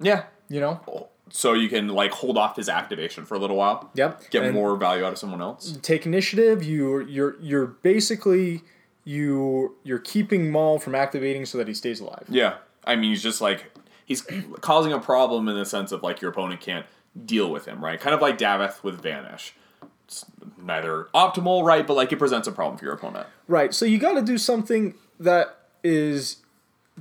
yeah. you know, So you can like hold off his activation for a little while. yep, Get and more value out of someone else. take initiative. You you're you're basically you you're keeping Maul from activating so that he stays alive. Yeah, I mean he's just like he's causing a problem in the sense of like your opponent can't deal with him, right? Kind of like Davith with Vanish. It's neither optimal, right? But like it presents a problem for your opponent. Right. So you got to do something that is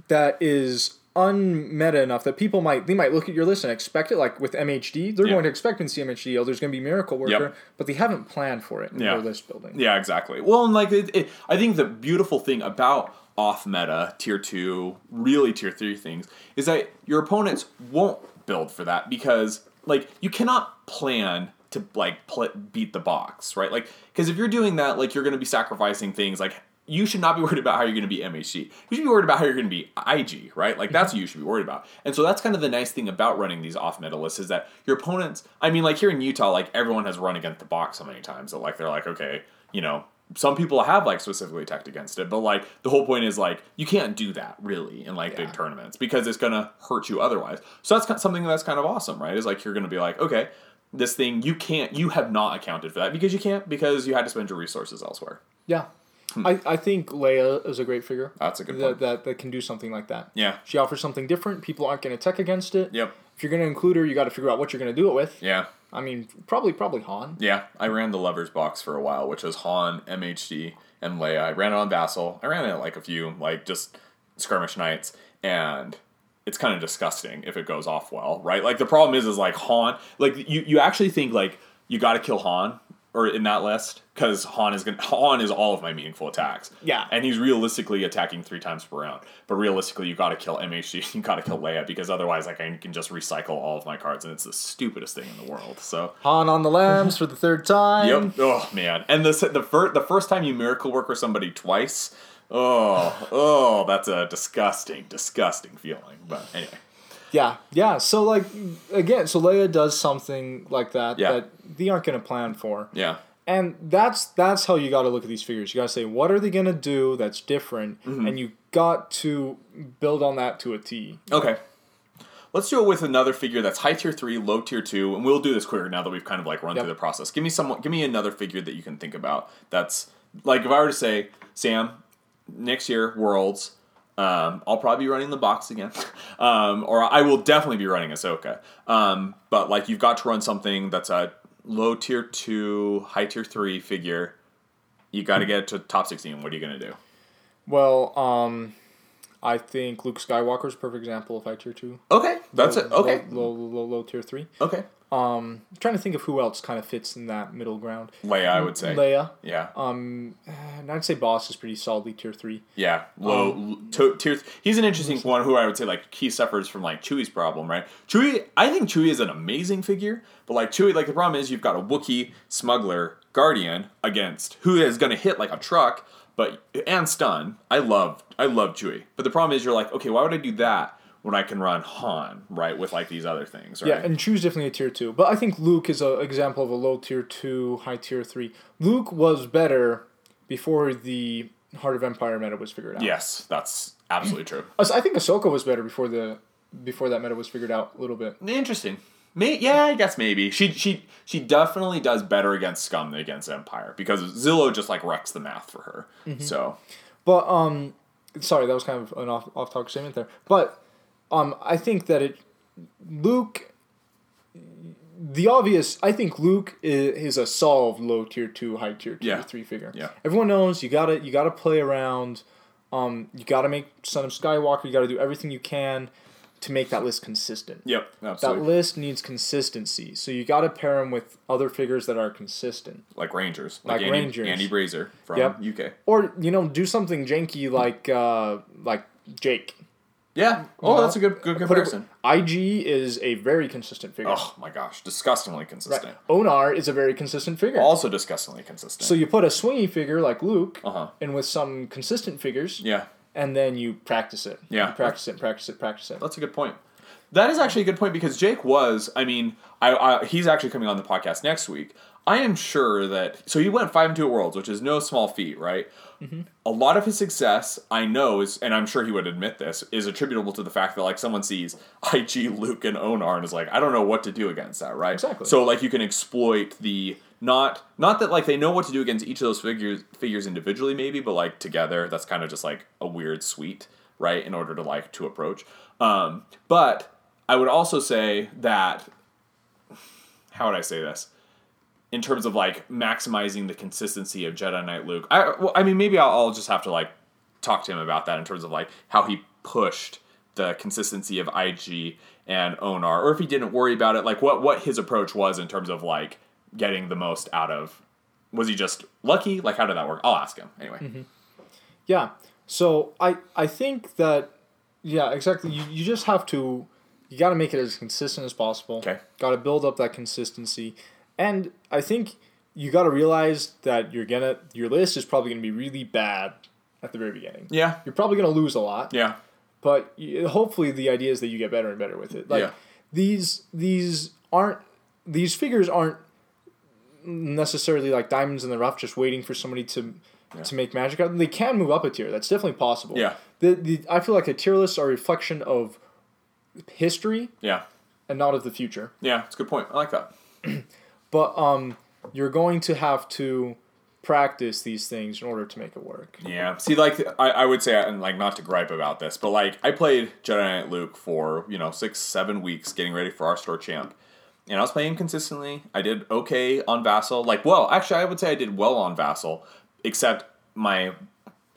that is unmeta enough that people might they might look at your list and expect it. Like with MHD, they're Yeah. going to expect in CMHD, oh, there's going to be Miracle Worker, Yep. but they haven't planned for it in Yeah. their list building. Yeah, exactly. Well, and like it, it, I think the beautiful thing about off meta tier two, really tier three things, is that your opponents won't build for that because like you cannot plan to like pl- beat the box, right? Like because if you're doing that, like you're going to be sacrificing things like. You should not be worried about how you're going to be MHC. You should be worried about how you're going to be IG, right? Like that's what you should be worried about. And so that's kind of the nice thing about running these off meta lists is that your opponents. I mean, like here in Utah, like everyone has run against the box so many times that like they're like, okay, you know, some people have like specifically attacked against it, but like the whole point is like you can't do that really in like Yeah. big tournaments because it's gonna hurt you otherwise. So that's something that's kind of awesome, right? Is like you're gonna be like, okay, this thing you can't, you have not accounted for that because you can't because you had to spend your resources elsewhere. Yeah. I, I think Leia is a great figure. Hmm. That's a good that, point. that that can do something like that. Yeah. She offers something different. People aren't going to tech against it. Yep. If you're going to include her, you got to figure out what you're going to do it with. Yeah. I mean, probably probably Han. Yeah. I ran the lovers box for a while, which was Han, MHD, and Leia. I ran it on Vassal. I ran it like a few, like just skirmish nights, and it's kind of disgusting if it goes off well, right? Like the problem is, is like Han, like you, you actually think like you got to kill Han or in that list because Han is gonna Han is all of my meaningful attacks. Yeah. and he's realistically attacking three times per round. But realistically, you got to kill MHD, you got to kill Leia because otherwise, like I can just recycle all of my cards, and it's the stupidest thing in the world. So. Han on the lambs for the third time. Yep. Oh man. And the the first the first time you miracle work with somebody twice, oh oh, that's a disgusting, disgusting feeling. But anyway. Yeah, yeah. So like again, so Leia does something like that Yeah. that they aren't going to plan for, Yeah. and that's that's how you got to look at these figures. You got to say what are they going to do that's different, Mm-hmm. and you got to build on that to a T. Okay. Let's do it with another figure that's high tier three, low tier two, and we'll do this quicker now that we've kind of like run Yep. through the process. Give me some. Give me another figure that you can think about. That's like if I were to say, Sam, next year Worlds, um, I'll probably be running the box again, um, or I will definitely be running Ahsoka. Um, but like you've got to run something that's a low tier two, high tier three figure. You got to get it to top sixteen. What are you gonna do? Well, um, I think Luke Skywalker is a perfect example of high tier two. Okay, that's low, it. Okay, Low, low, low, low tier three. okay. Um, I'm trying to think of who else kind of fits in that middle ground. Leia, I would say. Leia. Yeah, Um, and I'd say Bossk is pretty solidly tier three. yeah. Low Um, to, tier. He's an interesting one who I would say like he suffers from like Chewie's problem, right? Chewie, I think Chewie is an amazing figure, but like Chewie, like the problem is you've got a Wookiee smuggler guardian against who is going to hit like a truck, but and stun. I love, I love Chewie, but the problem is you're like, okay, why would I do that? When I can run Han, right, with like these other things, right? Yeah, and Chew's definitely a tier two. But I think Luke is an example of a low tier two, high tier three. Luke was better before the Heart of Empire meta was figured out. yes, that's absolutely true. I think Ahsoka was better before the before that meta was figured out a little bit. Interesting. May, yeah, I guess maybe she she she definitely does better against Scum than against Empire because Zillow just like wrecks the math for her. Mm-hmm. So But um, sorry, that was kind of an off off topic statement there. But um, I think that it Luke. The obvious, I think Luke is, is a solved low tier two, high tier two, Yeah. three figure. Yeah. Everyone knows you gotta you gotta play around. Um, you gotta make Son of Skywalker. You gotta do everything you can to make that list consistent. yep, absolutely. That list needs consistency. So you gotta pair him with other figures that are consistent. like Rangers, like, Like Andy, Rangers. Andy Brazier from Yep. UK. Or you know, do something janky like uh, like Jake. Yeah. Oh, that's a good good comparison. IG is a very consistent figure. Oh my gosh, disgustingly consistent. Onar is a very consistent figure. Also disgustingly consistent. so you put a swingy figure like Luke, uh huh. and with some consistent figures, Yeah, and then you practice it. Yeah. You practice it, practice it, practice it. that's a good point. That is actually a good point because Jake was. I mean, I, I he's actually coming on the podcast next week. I am sure that so he went five and two at Worlds, which is no small feat, right? A lot of his success, I know, is and I'm sure he would admit this, is attributable to the fact that like someone sees IG, Luke, and Onar and is like, I don't know what to do against that, right? Exactly. So like you can exploit the not not that like they know what to do against each of those figures figures individually maybe, but like together, that's kind of just like a weird suite, right? In order to like to approach. Um, but I would also say that how would I say this? In terms of like maximizing the consistency of Jedi Knight Luke, I well, I mean maybe I'll, I'll just have to like talk to him about that in terms of like how he pushed the consistency of IG and Onar, or if he didn't worry about it, like what what his approach was in terms of like getting the most out of. Was he just lucky? Like how did that work? I'll ask him anyway. Mm-hmm. Yeah. So I I think that yeah exactly you, you just have to you got to make it as consistent as possible. Okay. Got to build up that consistency, and I think you got to realize that you're gonna your list is probably gonna be really bad at the very beginning. Yeah, You're probably gonna lose a lot, yeah, but you, hopefully the idea is that you get better and better with it. Like Yeah. these these aren't these figures aren't necessarily like diamonds in the rough, just waiting for somebody to to make magic out. of them. They can move up a tier. That's definitely possible. Yeah. The, the I feel like a tier lists are a reflection of history yeah, and not of the future. yeah. It's a good point. I like that. But um, you're going to have to practice these things in order to make it work. Yeah. See, like I, I would say, and like not to gripe about this, but like I played Jedi Knight Luke for you know six, seven weeks, getting ready for our store champ, and I was playing consistently. I did okay on Vassal. Like, well, actually, I would say I did well on Vassal, except my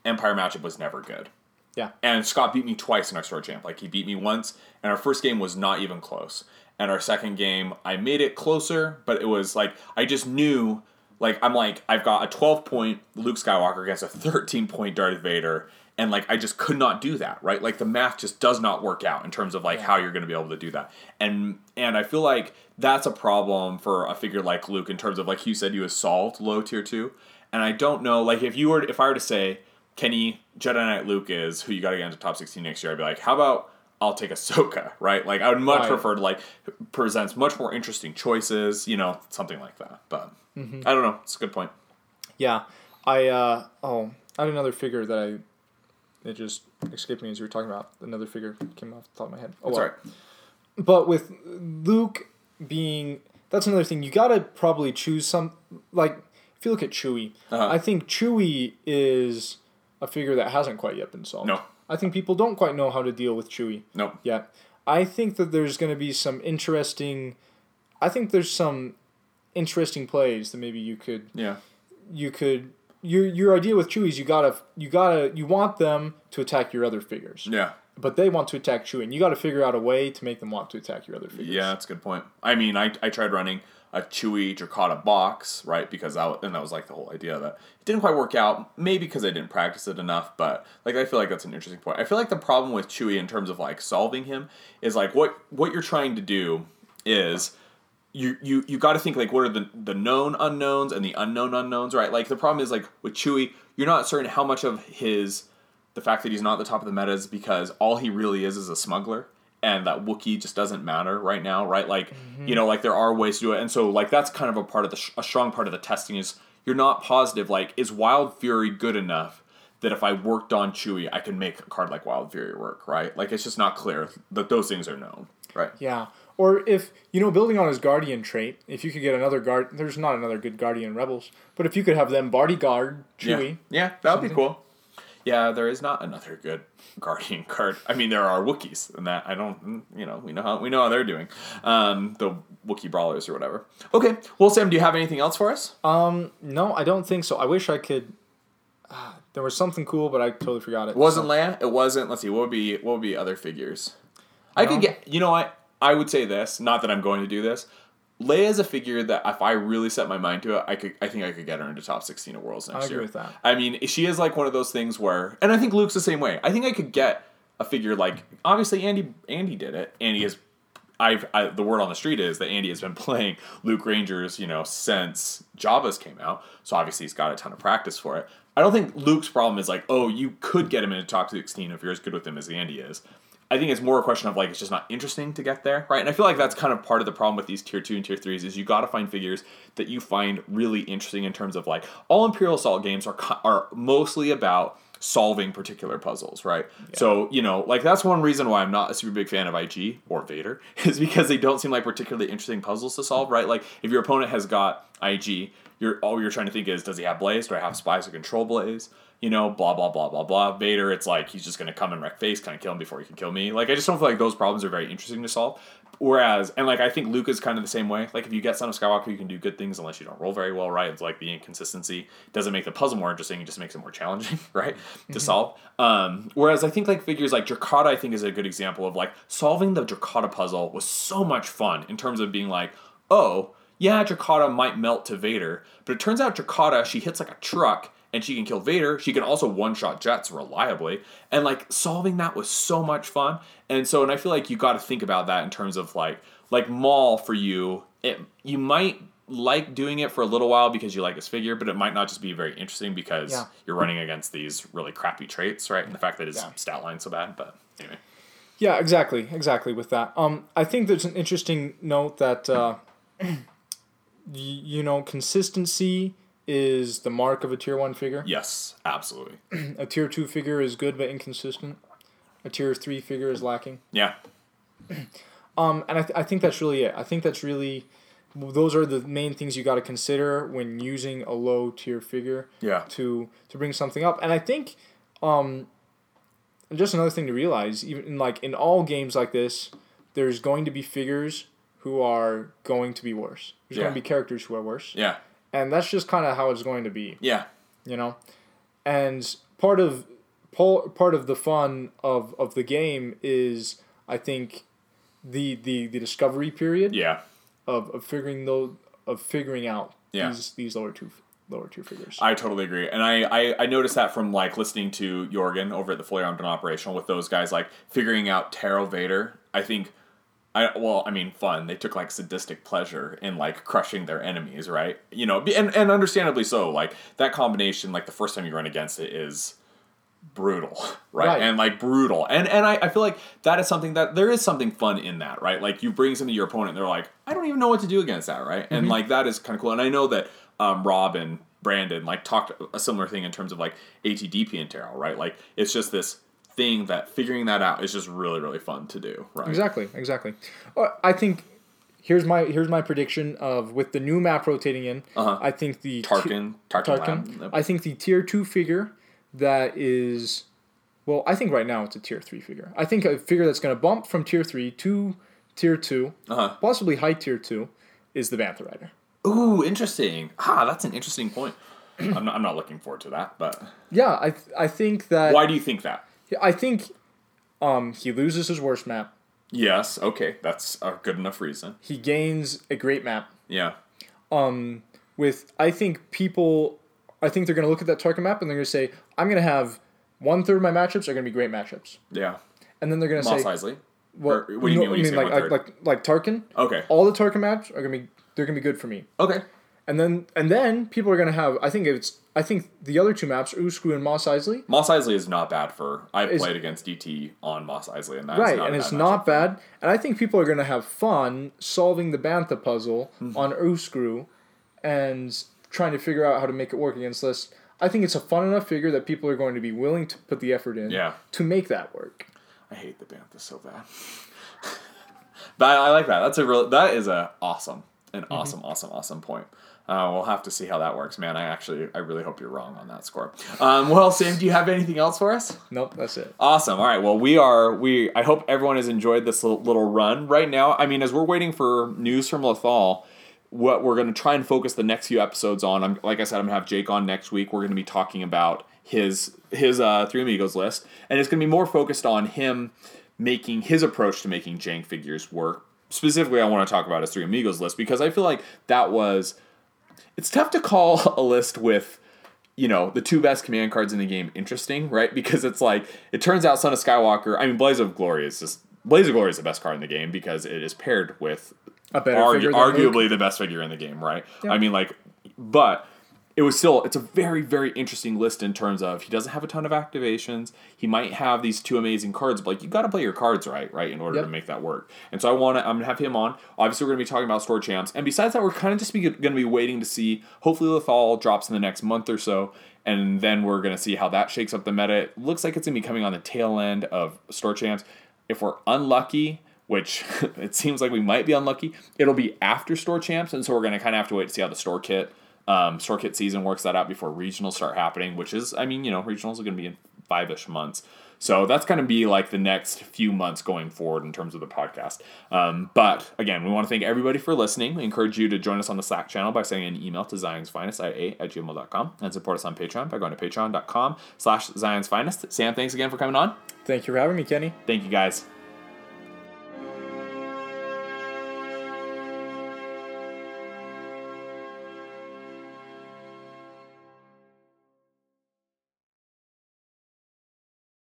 Empire matchup was never good. Yeah. And Scott beat me twice in our store champ. Like he beat me once, and our first game was not even close. And our second game, I made it closer, but it was like I just knew, like I'm like I've got a 12 point Luke Skywalker against a 13 point Darth Vader, and like I just could not do that. Right, like the math just does not work out in terms of like how you're going to be able to do that. And and I feel like that's a problem for a figure like Luke in terms of like you said, you was solved low tier two, and I don't know like if you were if I were to say Kenny Jedi Knight Luke is who you got to get into top 16 next year, I'd be like, how about I'll take Ahsoka, right? Like, I would much Right. prefer to, like, presents much more interesting choices, you know, something like that. But I don't know. It's a good point. Yeah, I uh oh I had another figure that I it just escaped me as you were talking about another figure came off the top of my head. Oh, That's well. right. But with Luke being that's another thing you gotta probably choose some like if you look at Chewie, Uh-huh. I think Chewie is a figure that hasn't quite yet been solved. No. I think people don't quite know how to deal with Chewie Nope. yet. I think that there's going to be some interesting. I think there's some interesting plays that maybe you could Yeah. you could your your idea with Chewie is you gotta you gotta you want them to attack your other figures, Yeah. but they want to attack Chewie, and you got to figure out a way to make them want to attack your other figures. Yeah, that's a good point. I mean, I, I tried running a Chewie Drokkatta box, right? Because that and that was like the whole idea it. It didn't quite work out, maybe because I didn't practice it enough, but like I feel like that's an interesting point. I feel like the problem with Chewie in terms of like solving him is like what what you're trying to do is you you you got to think like what are the the known unknowns and the unknown unknowns, right? Like the problem is like with Chewie, you're not certain how much of his the fact that he's not at the top of the meta is because all he really is is a smuggler and that Wookiee just doesn't matter right now, right? Like, mm-hmm. you know, like there are ways to do it. And so, like, that's kind of a part of the, sh- a strong part of the testing is you're not positive, like, is Wild Fury good enough that if I worked on Chewie, I can make a card like Wild Fury work, right? Like, it's just not clear that those things are known, right? Yeah. Or if you know, building on his guardian trait, if you could get another guard, there's not another good guardian rebels, but if you could have them bodyguard Chewie, Yeah, yeah that would be cool. Yeah, there is not another good Guardian card. I mean, there are Wookiees, and that I don't, you know, we know how we know how they're doing, um, the Wookiee brawlers or whatever. Okay, well, Sam, do you have anything else for us? um, no, I don't think so. I wish I could. Uh, there was something cool, but I totally forgot it. It wasn't Leia. It wasn't. Let's see. What would be? What would be other figures? I No. could get. You know what? I would say this. Not that I'm going to do this. Leia is a figure that if I really set my mind to it, I could. I think I could get her into top sixteen of worlds next year. I agree year. with that. I mean, she is like one of those things where, and I think Luke's the same way. I think I could get a figure like obviously Andy. Andy did it. Andy is. I've I, the word on the street is that Andy has been playing Luke Rangers, you know, since Jabba's came out. So obviously he's got a ton of practice for it. I don't think Luke's problem is like, oh, you could get him into top sixteen if you're as good with him as Andy is. I think it's more a question of like it's just not interesting to get there, right? And I feel like that's kind of part of the problem with these tier two and tier threes is you got to find figures that you find really interesting in terms of like all Imperial Assault games are are mostly about solving particular puzzles, right? So you know, like that's one reason why I'm not a super big fan of IG or Vader is because they don't seem like particularly interesting puzzles to solve, right? Like if your opponent has got IG, you're all you're trying to think is does he have Blaze? Do I have spies to control Blaze? You know, blah blah blah blah blah. Vader, it's like he's just gonna come and wreck face, kind of kill him before he can kill me. Like I just don't feel like those problems are very interesting to solve. Whereas, and like I think Luke is kind of the same way. Like if you get Son of Skywalker, you can do good things unless you don't roll very well, right? It's like the inconsistency doesn't make the puzzle more interesting; it just makes it more challenging, right, to solve. Um, whereas I think like figures like Drokkatta, I think is a good example of like solving the Drokkatta puzzle was so much fun in terms of being like, oh yeah, Drokkatta might melt to Vader, but it turns out Drokkatta she hits like a truck and she can kill Vader. She can also one shot jets reliably. And like solving that was so much fun. And so, and I feel like you got to think about that in terms of like, like Maul for you, it, you might like doing it for a little while because you like his figure, but it might not just be very interesting because Yeah. you're running against these really crappy traits, right? And the fact that his Yeah. stat line's so bad. But anyway, Yeah, exactly, exactly. With that, um, I think there's an interesting note that, uh, you know, consistency is the mark of a tier one figure. yes, absolutely. A tier two figure is good but inconsistent. A tier three figure is lacking. Yeah. Um, and I, th- I think that's really it. I think that's really those are the main things you got to consider when using a low tier figure Yeah. to to bring something up. And I think um, just another thing to realize, even in, like in all games like this, there's going to be figures who are going to be worse. There's Yeah. going to be characters who are worse, Yeah. And that's just kind of how it's going to be Yeah. you know and part of part of the fun of of the game is i think the the the discovery period Yeah. of, of figuring those of figuring out Yeah. these these lower two lower two figures I totally agree, and I, I I noticed that from like listening to Jorgen over at the Fully Armed and Operational with those guys, like figuring out Tarot Vader. I think, I well, I mean, fun. They took like sadistic pleasure in like crushing their enemies, right? You know, and and understandably so. Like that combination, like the first time you run against it is brutal right? Right. and like brutal and and I, I feel like that is something that there is something fun in that right like you bring something to your opponent and they're like i don't even know what to do against that right and like that is kind of cool and i know that um, rob and brandon like talked a similar thing in terms of like atdp and tarot right like it's just this thing that figuring that out is just really really fun to do right exactly exactly Uh, i think here's my here's my prediction of with the new map rotating in Uh-huh. i think the tarkin tarkin, Tarkin. Lab. I think the tier two figure that is, well, I think right now it's a tier three figure. I think a figure that's going to bump from tier three to tier two, uh-huh possibly high tier two, is the Bantha Rider. ooh interesting ah that's an interesting point I'm not, I'm not looking forward to that. But Yeah, I th- I think that why do you think that? I think um he loses his worst map. Yes. Okay, that's a good enough reason. He gains a great map. Yeah. Um with I think people I think they're gonna look at that Tarkin map and they're gonna say, I'm gonna have one third of my matchups are gonna be great matchups. Yeah. And then they're gonna Moss say Eisley. well, or what do you mean when you say like, one-third? like like like Tarkin? Okay. All the Tarkin maps are gonna be they're gonna be good for me. Okay. And then and then people are gonna have I think it's I think the other two maps, Uscru and Mos Eisley. Mos Eisley is not bad for. I've Is- played against DT on Mos Eisley, and that's right, and it's not bad. And I think people are gonna have fun solving the Bantha puzzle Mm-hmm. on Uscru and trying to figure out how to make it work against this. I think it's a fun enough figure that people are going to be willing to put the effort in Yeah. to make that work. I hate the Bantha so bad. but I, I like that. That's a real. That is a awesome, an Mm-hmm. awesome, awesome, awesome point. Uh, we'll have to see how that works, man. I actually, I really hope you're wrong on that score. Um, well, Sam, do you have anything else for us? Nope, that's it. Awesome. All right. Well, we are. We. I hope everyone has enjoyed this little, run. Right now, I mean, as we're waiting for news from Lethal, what we're going to try and focus the next few episodes on. I'm like I said, I'm going to have Jake on next week. We're going to be talking about his his uh, Three Amigos list, and it's going to be more focused on him making his approach to making jank figures work. Specifically, I want to talk about his Three Amigos list because I feel like that was. It's tough to call a list with you know, the two best command cards in the game interesting, right? Because it's like it turns out Son of Skywalker. I mean, Blaze of Glory is just Blaze of Glory is the best card in the game because it is paired with A better argu- arguably Luke. the best figure in the game, right? I mean, like, but it was still it's a very very interesting list in terms of he doesn't have a ton of activations. He might have these two amazing cards, but like you got to play your cards right, right, in order Yep. to make that work. And so I want to I'm gonna have him on. Obviously, we're gonna be talking about store champs, and besides that, we're kind of just be, gonna be waiting to see. Hopefully, Lethal drops in the next month or so. And then we're gonna see how that shakes up the meta. It looks like it's gonna be coming on the tail end of store champs. If we're unlucky, which it seems like we might be unlucky. It'll be after store champs, and so we're gonna kind of have to wait to see how the store kit, um, store kit season works that out before regionals start happening. Which is, I mean, you know, regionals are gonna be in five ish months, so that's gonna be like the next few months going forward in terms of the podcast. Um, but again, we want to thank everybody for listening. We encourage you to join us on the Slack channel by sending an email to Zion's Finest at gmail.com and support us on Patreon by going to patreon.com slash Zion's Finest. Sam, thanks again for coming on. Thank you for having me, Kenny. Thank you guys.